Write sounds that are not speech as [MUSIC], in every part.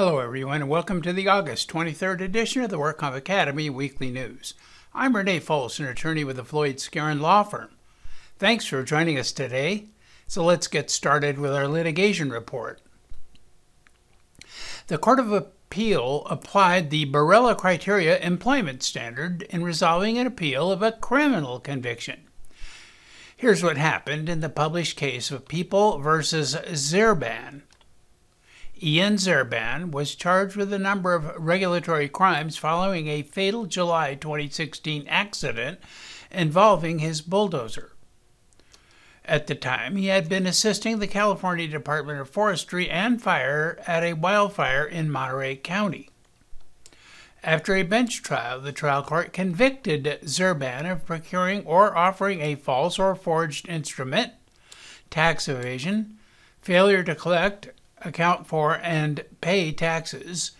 Hello, everyone, and welcome to the August 23rd edition of the WorkComp Academy Weekly News. I'm Renee Fols, an attorney with the Floyd Skeren Law Firm. Thanks for joining us today. So let's get started with our litigation report. The Court of Appeal applied the Borello criteria employment standard in resolving an appeal of a criminal conviction. Here's what happened in the published case of People versus Zerban. Ian Zerban was charged with a number of regulatory crimes following a fatal July 2016 accident involving his bulldozer. At the time, he had been assisting the California Department of Forestry and Fire at a wildfire in Monterey County. After a bench trial, the trial court convicted Zerban of procuring or offering a false or forged instrument, tax evasion, failure to collect account for, and pay taxes,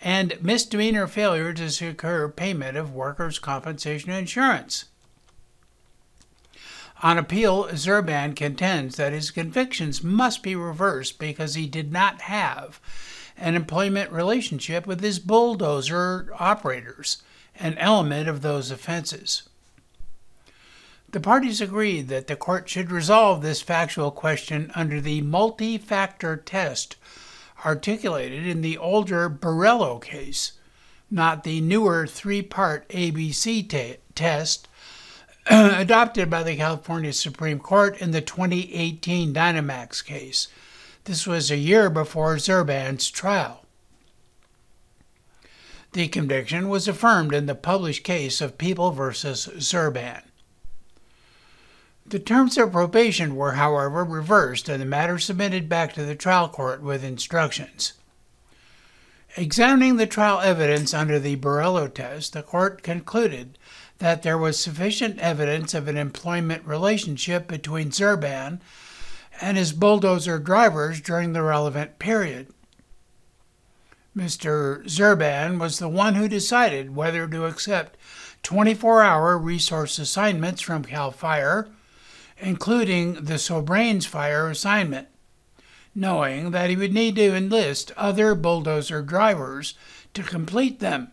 and misdemeanor failure to secure payment of workers' compensation insurance. On appeal, Zerban contends that his convictions must be reversed because he did not have an employment relationship with his bulldozer operators, an element of those offenses. The parties agreed that the court should resolve this factual question under the multi factor test articulated in the older Borello case, not the newer three part ABC test [CLEARS THROAT] adopted by the California Supreme Court in the 2018 Dynamex case. This was a year before Zerban's trial. The conviction was affirmed in the published case of People v. Zerban. The terms of probation were, however, reversed and the matter submitted back to the trial court with instructions. Examining the trial evidence under the Borello test, the court concluded that there was sufficient evidence of an employment relationship between Zerban and his bulldozer drivers during the relevant period. Mr. Zerban was the one who decided whether to accept 24 hour resource assignments from CAL FIRE including the Soberanes fire assignment, knowing that he would need to enlist other bulldozer drivers to complete them.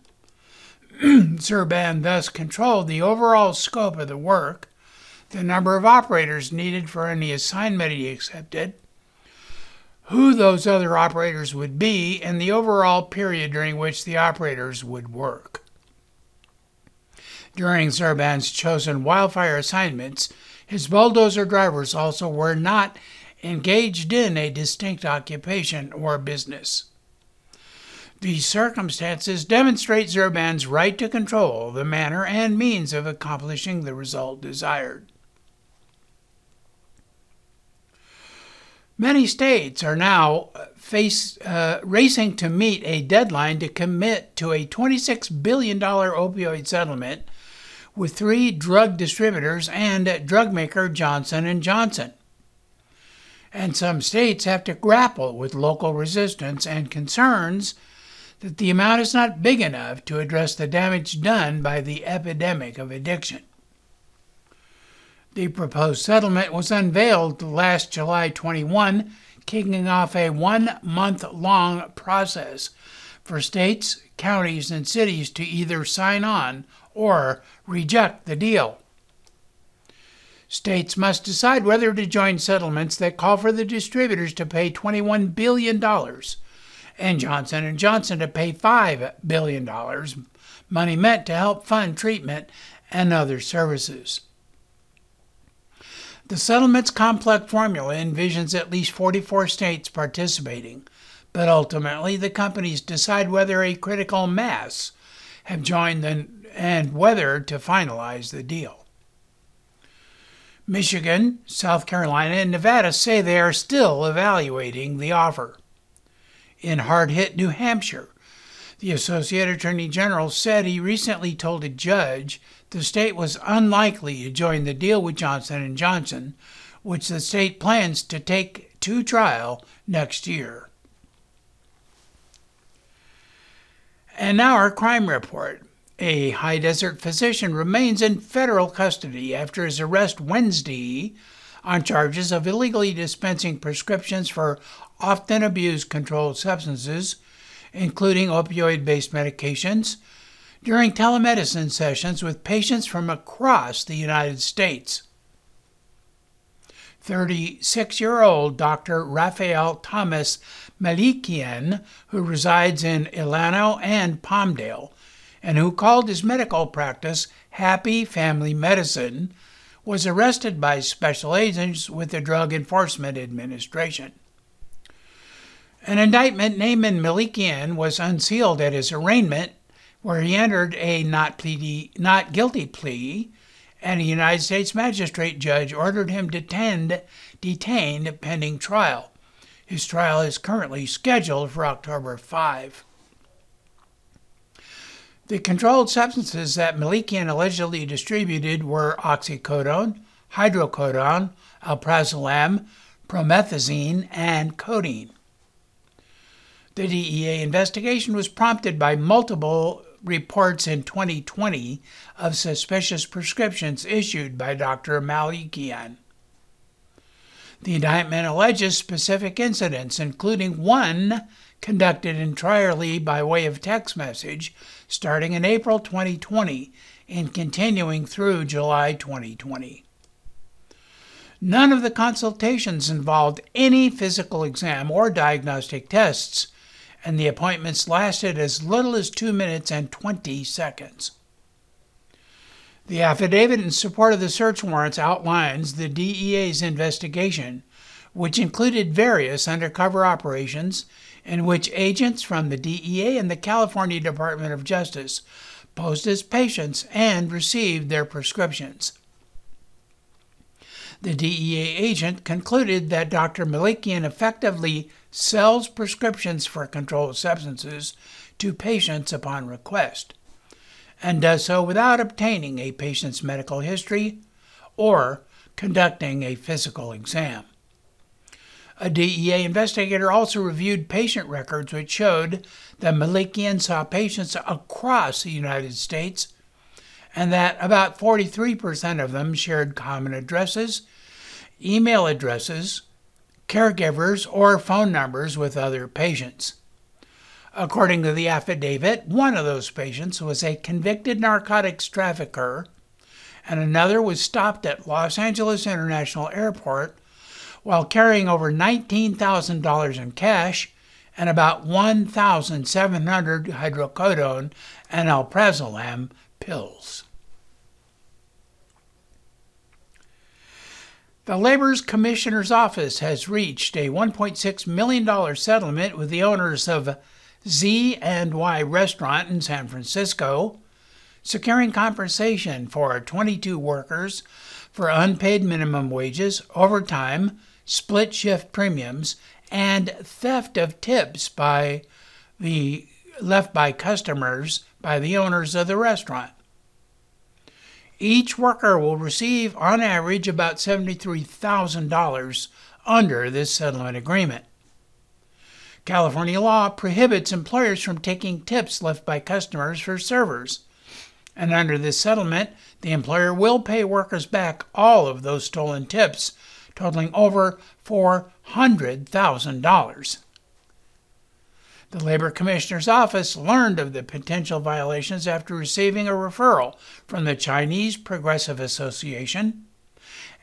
[CLEARS THROAT] Zerban thus controlled the overall scope of the work, the number of operators needed for any assignment he accepted, who those other operators would be, and the overall period during which the operators would work. During Zerban's chosen wildfire assignments, his bulldozer drivers also were not engaged in a distinct occupation or business. These circumstances demonstrate Zerban's right to control the manner and means of accomplishing the result desired. Many states are now face, uh, racing to meet a deadline to commit to a $26 billion opioid settlement with three drug distributors and drug maker Johnson & Johnson. And some states have to grapple with local resistance and concerns that the amount is not big enough to address the damage done by the epidemic of addiction. The proposed settlement was unveiled last July 21, kicking off a one month long process for states, counties, and cities to either sign on or reject the deal. States must decide whether to join settlements that call for the distributors to pay $21 billion and Johnson & Johnson to pay $5 billion, money meant to help fund treatment and other services. The settlement's complex formula envisions at least 44 states participating, but ultimately the companies decide whether a critical mass have joined the and whether to finalize the deal. Michigan, South Carolina, and Nevada say they are still evaluating the offer. In hard hit New Hampshire, the Associate Attorney General said he recently told a judge the state was unlikely to join the deal with Johnson & Johnson, which the state plans to take to trial next year. And now our crime report. A high desert physician remains in federal custody after his arrest Wednesday on charges of illegally dispensing prescriptions for often abused controlled substances, including opioid based medications, during telemedicine sessions with patients from across the United States. 36 year old Dr. Raphael Thomas Malikian, who resides in Llano and Palmdale, and who called his medical practice Happy Family Medicine, was arrested by special agents with the Drug Enforcement Administration. An indictment naming Malikian was unsealed at his arraignment, where he entered a not, not guilty plea and a United States magistrate judge ordered him detained, detained pending trial. His trial is currently scheduled for October 5. The controlled substances that Malikian allegedly distributed were oxycodone, hydrocodone, alprazolam, promethazine, and codeine. The DEA investigation was prompted by multiple reports in 2020 of suspicious prescriptions issued by Dr. Malikian. The indictment alleges specific incidents, including one conducted entirely by way of text message starting in April 2020 and continuing through July 2020. None of the consultations involved any physical exam or diagnostic tests, and the appointments lasted as little as 2 minutes and 20 seconds. The affidavit in support of the search warrants outlines the DEA's investigation, which included various undercover operations in which agents from the DEA and the California Department of Justice posed as patients and received their prescriptions. The DEA agent concluded that Dr. Malikian effectively sells prescriptions for controlled substances to patients upon request, and does so without obtaining a patient's medical history or conducting a physical exam. A DEA investigator also reviewed patient records which showed that Malikian saw patients across the United States and that about 43% of them shared common addresses, email addresses, caregivers, or phone numbers with other patients. According to the affidavit, one of those patients was a convicted narcotics trafficker, and another was stopped at Los Angeles International Airport while carrying over $19,000 in cash and about 1,700 hydrocodone and alprazolam pills. The Labor's Commissioner's Office has reached a $1.6 million settlement with the owners of Z and Y Restaurant in San Francisco, securing compensation for 22 workers for unpaid minimum wages, overtime, split shift premiums, and theft of tips by the left by customers by the owners of the restaurant. Each worker will receive, on average, about $73,000 under this settlement agreement. California law prohibits employers from taking tips left by customers for servers. And under this settlement, the employer will pay workers back all of those stolen tips, totaling over $400,000. The Labor Commissioner's Office learned of the potential violations after receiving a referral from the Chinese Progressive Association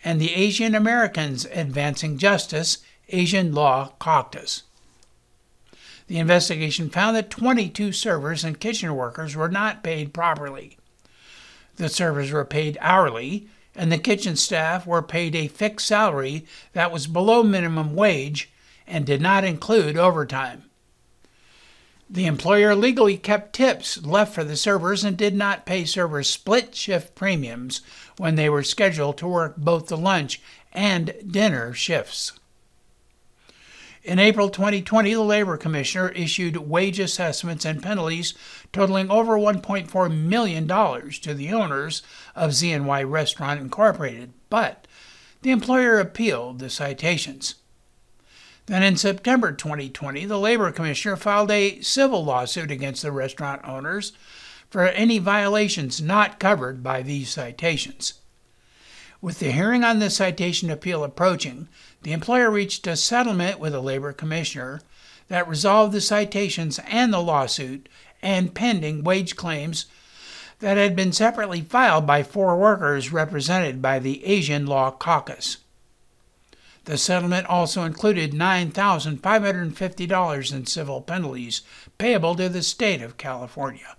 and the Asian Americans Advancing Justice Asian Law Caucus. The investigation found that 22 servers and kitchen workers were not paid properly. The servers were paid hourly, and the kitchen staff were paid a fixed salary that was below minimum wage and did not include overtime. The employer legally kept tips left for the servers and did not pay servers split shift premiums when they were scheduled to work both the lunch and dinner shifts. In April 2020, the Labor Commissioner issued wage assessments and penalties totaling over $1.4 million to the owners of ZNY Restaurant Incorporated, but the employer appealed the citations. Then in September 2020, the Labor Commissioner filed a civil lawsuit against the restaurant owners for any violations not covered by these citations. With the hearing on the citation appeal approaching, the employer reached a settlement with the Labor Commissioner that resolved the citations and the lawsuit and pending wage claims that had been separately filed by four workers represented by the Asian Law Caucus. The settlement also included $9,550 in civil penalties payable to the state of California.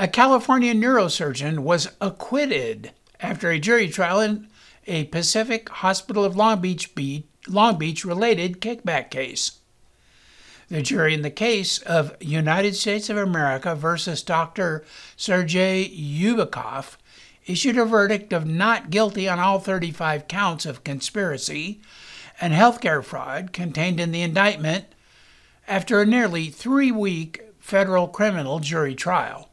A California neurosurgeon was acquitted after a jury trial in a Pacific Hospital of Long Beach, Long Beach related kickback case. The jury in the case of United States of America versus Dr. Sergei Yubikov issued a verdict of not guilty on all 35 counts of conspiracy and healthcare fraud contained in the indictment after a nearly three week federal criminal jury trial.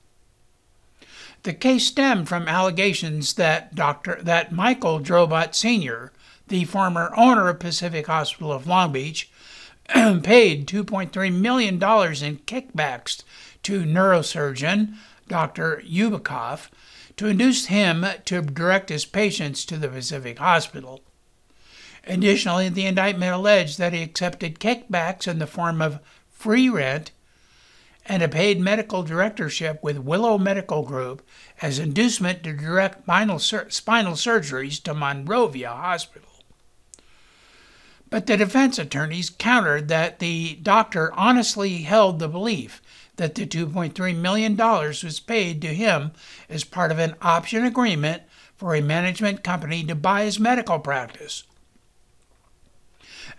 The case stemmed from allegations that Dr. that Michael Drobot Sr., the former owner of Pacific Hospital of Long Beach, [CLEARS THROAT] paid $2.3 million in kickbacks to neurosurgeon Dr. Yubikov to induce him to direct his patients to the Pacific Hospital. Additionally, the indictment alleged that he accepted kickbacks in the form of free rent and a paid medical directorship with Willow Medical Group as inducement to direct spinal, sur- spinal surgeries to Monrovia Hospital. But the defense attorneys countered that the doctor honestly held the belief that the $2.3 million was paid to him as part of an option agreement for a management company to buy his medical practice.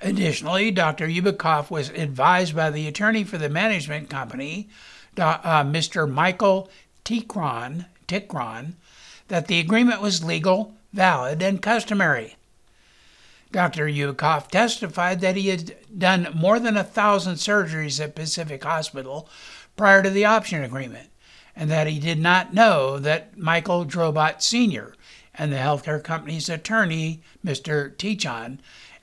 Additionally, Dr. Yubikov was advised by the attorney for the management company, uh, Mr. Michael Tikron, Tikron, that the agreement was legal, valid, and customary. Dr. Yukov testified that he had done more than a thousand surgeries at Pacific Hospital prior to the option agreement, and that he did not know that Michael Drobot Sr. and the healthcare company's attorney, Mr. Tichon,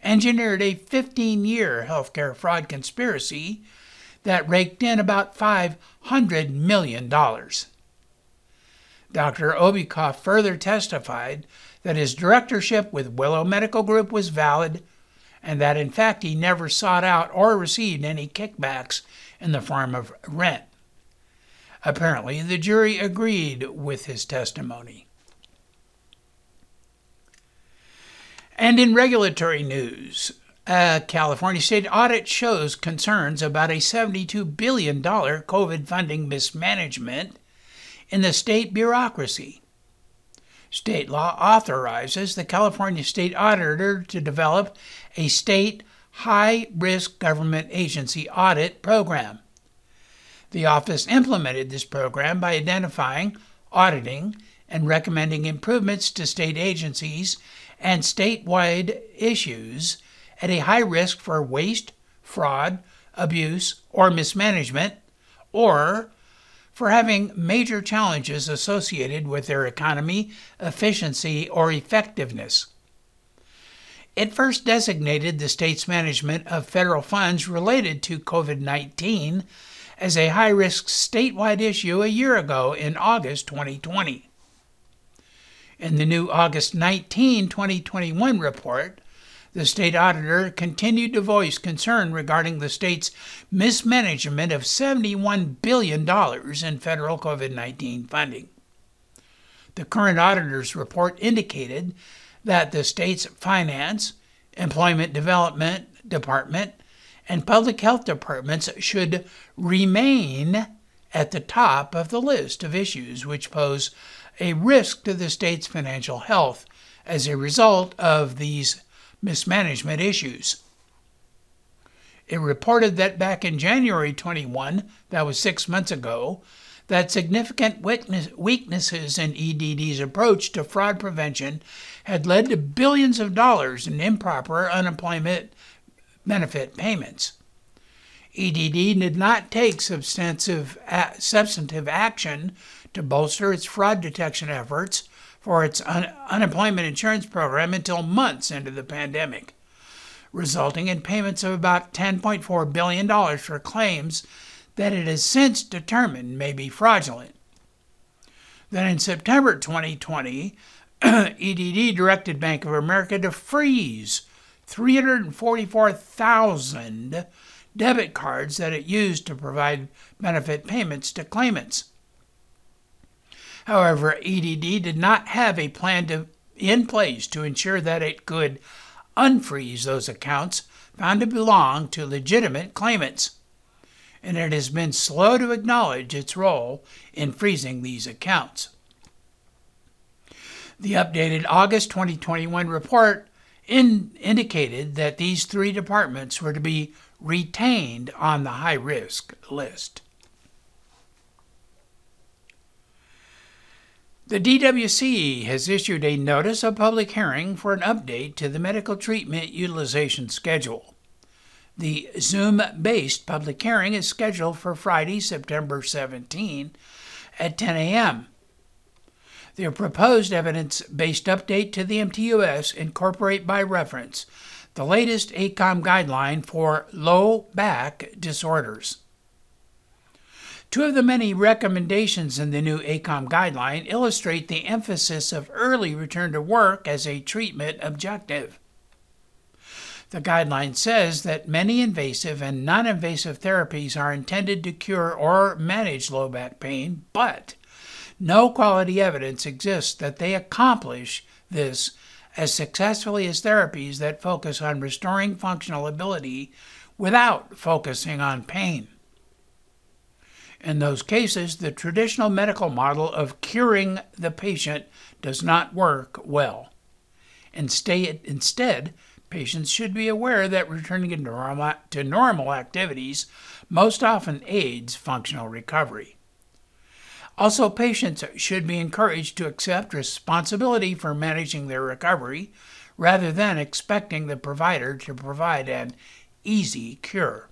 engineered a 15 year healthcare fraud conspiracy that raked in about $500 million. Dr. Obikoff further testified that his directorship with Willow Medical Group was valid, and that in fact he never sought out or received any kickbacks in the form of rent. Apparently, the jury agreed with his testimony. And in regulatory news, a California state audit shows concerns about a $72 billion COVID funding mismanagement in the state bureaucracy. State law authorizes the California State Auditor to develop a state high risk government agency audit program. The office implemented this program by identifying, auditing, and recommending improvements to state agencies and statewide issues at a high risk for waste, fraud, abuse, or mismanagement, or for having major challenges associated with their economy, efficiency, or effectiveness. It first designated the state's management of federal funds related to COVID 19 as a high risk statewide issue a year ago in August 2020. In the new August 19, 2021 report, the state auditor continued to voice concern regarding the state's mismanagement of $71 billion in federal COVID 19 funding. The current auditor's report indicated that the state's finance, employment development department, and public health departments should remain at the top of the list of issues which pose a risk to the state's financial health as a result of these mismanagement issues. It reported that back in January 21, that was six months ago, that significant weaknesses in EDD's approach to fraud prevention had led to billions of dollars in improper unemployment benefit payments. EDD did not take substantive, substantive action to bolster its fraud detection efforts for its un- unemployment insurance program until months into the pandemic, resulting in payments of about $10.4 billion for claims that it has since determined may be fraudulent. Then in September 2020, EDD [CLEARS THROAT] directed Bank of America to freeze 344,000 debit cards that it used to provide benefit payments to claimants. However, EDD did not have a plan to, in place to ensure that it could unfreeze those accounts found to belong to legitimate claimants, and it has been slow to acknowledge its role in freezing these accounts. The updated August 2021 report in, indicated that these three departments were to be retained on the high risk list. The DWC has issued a notice of public hearing for an update to the medical treatment utilization schedule. The Zoom based public hearing is scheduled for Friday, September 17 at 10 a.m. The proposed evidence based update to the MTUS incorporate by reference the latest ACOEM guideline for low back disorders. Two of the many recommendations in the new ACOEM guideline illustrate the emphasis of early return to work as a treatment objective. The guideline says that many invasive and non invasive therapies are intended to cure or manage low back pain, but no quality evidence exists that they accomplish this as successfully as therapies that focus on restoring functional ability without focusing on pain. In those cases, the traditional medical model of curing the patient does not work well. Instead, patients should be aware that returning to normal, to normal activities most often aids functional recovery. Also, patients should be encouraged to accept responsibility for managing their recovery rather than expecting the provider to provide an easy cure.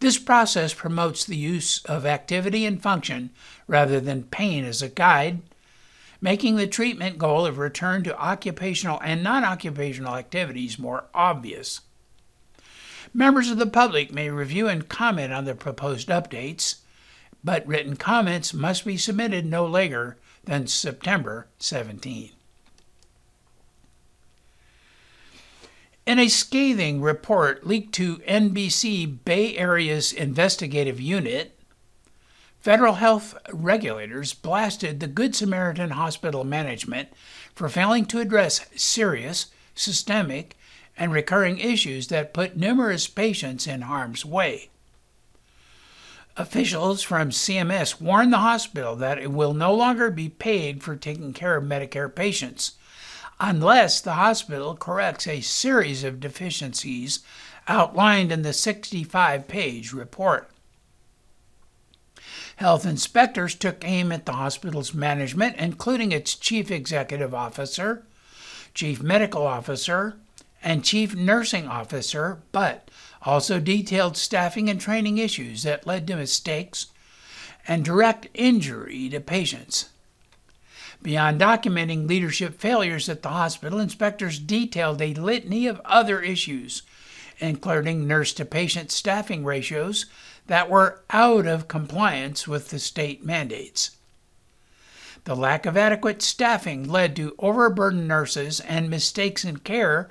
This process promotes the use of activity and function rather than pain as a guide, making the treatment goal of return to occupational and non occupational activities more obvious. Members of the public may review and comment on the proposed updates, but written comments must be submitted no later than September 17. In a scathing report leaked to NBC Bay Area's investigative unit, federal health regulators blasted the Good Samaritan Hospital management for failing to address serious, systemic, and recurring issues that put numerous patients in harm's way. Officials from CMS warned the hospital that it will no longer be paid for taking care of Medicare patients unless the hospital corrects a series of deficiencies outlined in the 65 page report. Health inspectors took aim at the hospital's management, including its chief executive officer, chief medical officer, and chief nursing officer, but also detailed staffing and training issues that led to mistakes and direct injury to patients. Beyond documenting leadership failures at the hospital, inspectors detailed a litany of other issues, including nurse to patient staffing ratios that were out of compliance with the state mandates. The lack of adequate staffing led to overburdened nurses and mistakes in care,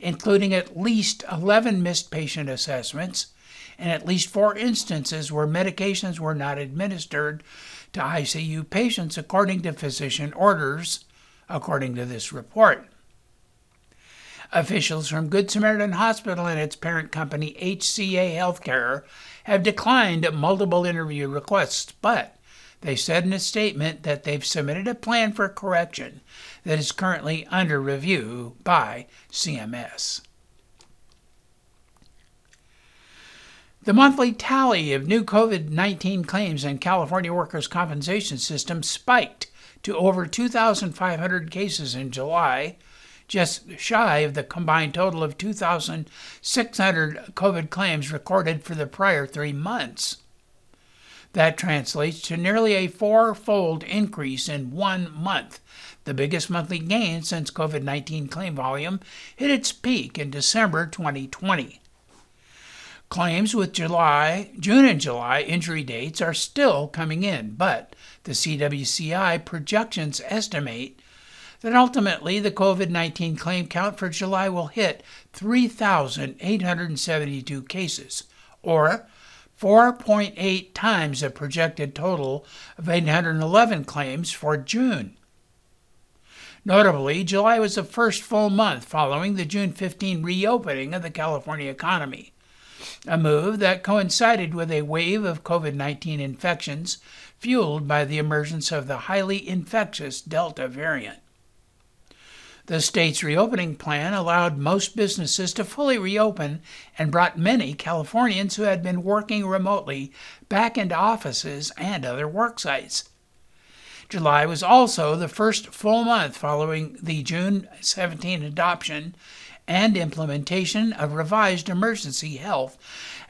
including at least 11 missed patient assessments and at least four instances where medications were not administered to ICU patients according to physician orders, according to this report. Officials from Good Samaritan Hospital and its parent company HCA Healthcare have declined multiple interview requests, but they said in a statement that they've submitted a plan for correction that is currently under review by CMS. The monthly tally of new COVID 19 claims in California workers' compensation system spiked to over 2,500 cases in July, just shy of the combined total of 2,600 COVID claims recorded for the prior three months. That translates to nearly a four fold increase in one month, the biggest monthly gain since COVID 19 claim volume hit its peak in December 2020. Claims with July, June and July injury dates are still coming in, but the CWCI projections estimate that ultimately the COVID 19 claim count for July will hit 3,872 cases, or 4.8 times the projected total of 811 claims for June. Notably, July was the first full month following the June 15 reopening of the California economy, a move that coincided with a wave of COVID 19 infections fueled by the emergence of the highly infectious Delta variant. The state's reopening plan allowed most businesses to fully reopen and brought many Californians who had been working remotely back into offices and other work sites. July was also the first full month following the June 17 adoption and implementation of revised emergency health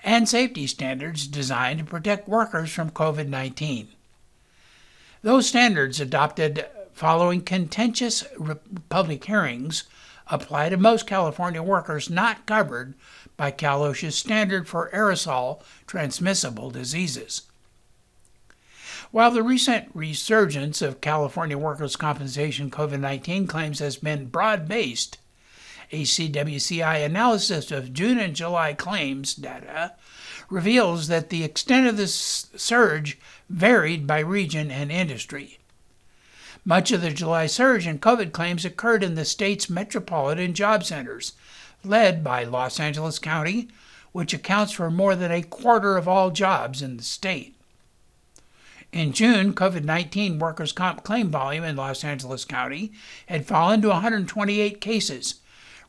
and safety standards designed to protect workers from COVID 19. Those standards, adopted following contentious public hearings, apply to most California workers not covered by Cal OSHA's standard for aerosol transmissible diseases. While the recent resurgence of California workers' compensation COVID 19 claims has been broad based, a CWCI analysis of June and July claims data reveals that the extent of this surge varied by region and industry. Much of the July surge in COVID claims occurred in the state's metropolitan job centers, led by Los Angeles County, which accounts for more than a quarter of all jobs in the state. In June, COVID 19 workers' comp claim volume in Los Angeles County had fallen to 128 cases,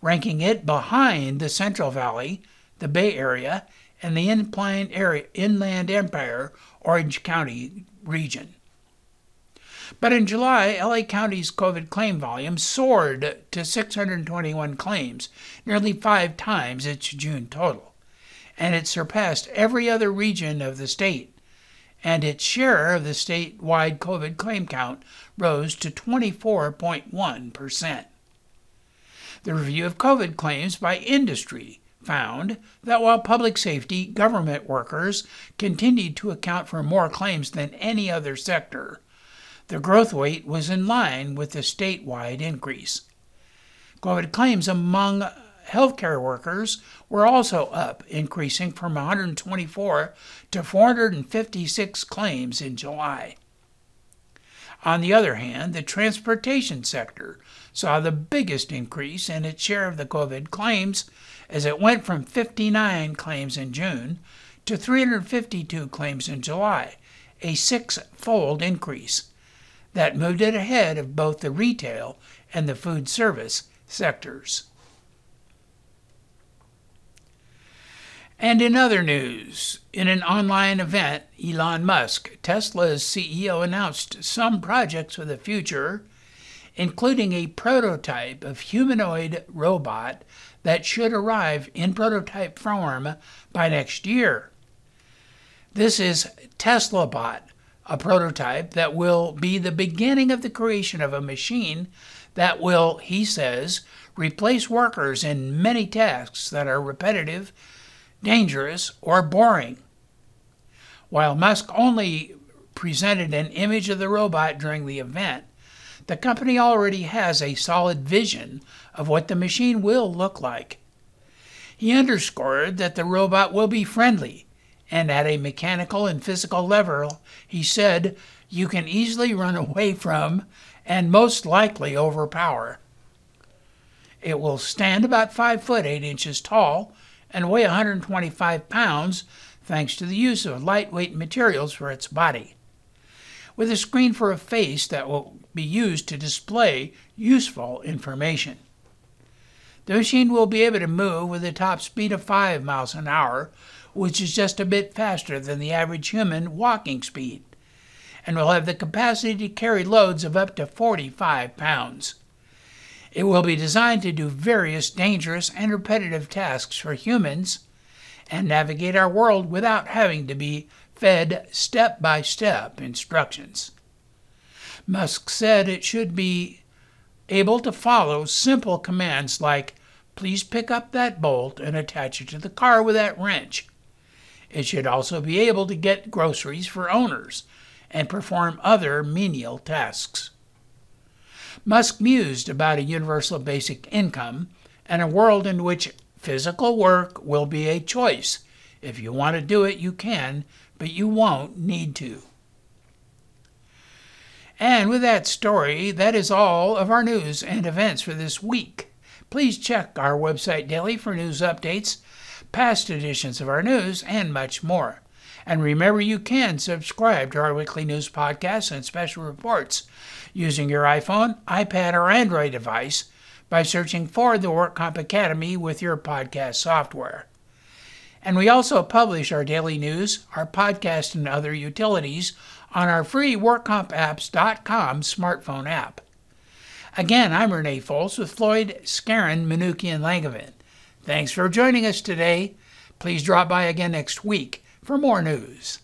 ranking it behind the Central Valley, the Bay Area, and the Inland, area, Inland Empire Orange County region. But in July, LA County's COVID claim volume soared to 621 claims, nearly five times its June total, and it surpassed every other region of the state. And its share of the statewide COVID claim count rose to 24.1%. The review of COVID claims by industry found that while public safety government workers continued to account for more claims than any other sector, the growth rate was in line with the statewide increase. COVID claims among healthcare workers were also up, increasing from 124 to 456 claims in July. On the other hand, the transportation sector saw the biggest increase in its share of the COVID claims as it went from 59 claims in June to 352 claims in July, a six fold increase. That moved it ahead of both the retail and the food service sectors. And in other news, in an online event, Elon Musk, Tesla's CEO, announced some projects for the future, including a prototype of humanoid robot that should arrive in prototype form by next year. This is TeslaBot, a prototype that will be the beginning of the creation of a machine that will, he says, replace workers in many tasks that are repetitive, dangerous, or boring. While Musk only presented an image of the robot during the event, the company already has a solid vision of what the machine will look like. He underscored that the robot will be friendly, and at a mechanical and physical level, he said, you can easily run away from and most likely overpower. It will stand about 5 foot 8 inches tall and weigh 125 pounds thanks to the use of lightweight materials for its body. With a screen for a face that will be used to display useful information. The machine will be able to move with a top speed of 5 miles an hour, which is just a bit faster than the average human walking speed, and will have the capacity to carry loads of up to 45 pounds. It will be designed to do various dangerous and repetitive tasks for humans and navigate our world without having to be fed step by step instructions. Musk said it should be able to follow simple commands like, please pick up that bolt and attach it to the car with that wrench. It should also be able to get groceries for owners and perform other menial tasks. Musk mused about a universal basic income and a world in which physical work will be a choice. If you want to do it, you can, but you won't need to. And with that story, that is all of our news and events for this week. Please check our website daily for news updates, past editions of our news, and much more. And remember, you can subscribe to our weekly news podcasts and special reports using your iPhone, iPad, or Android device by searching for the WorkComp Academy with your podcast software. And we also publish our daily news, our podcast, and other utilities on our free WorkCompApps.com smartphone app. Again, I'm Renee Foltz with Floyd, Skeren, Manukian, and Langevin. Thanks for joining us today. Please drop by again next week for more news.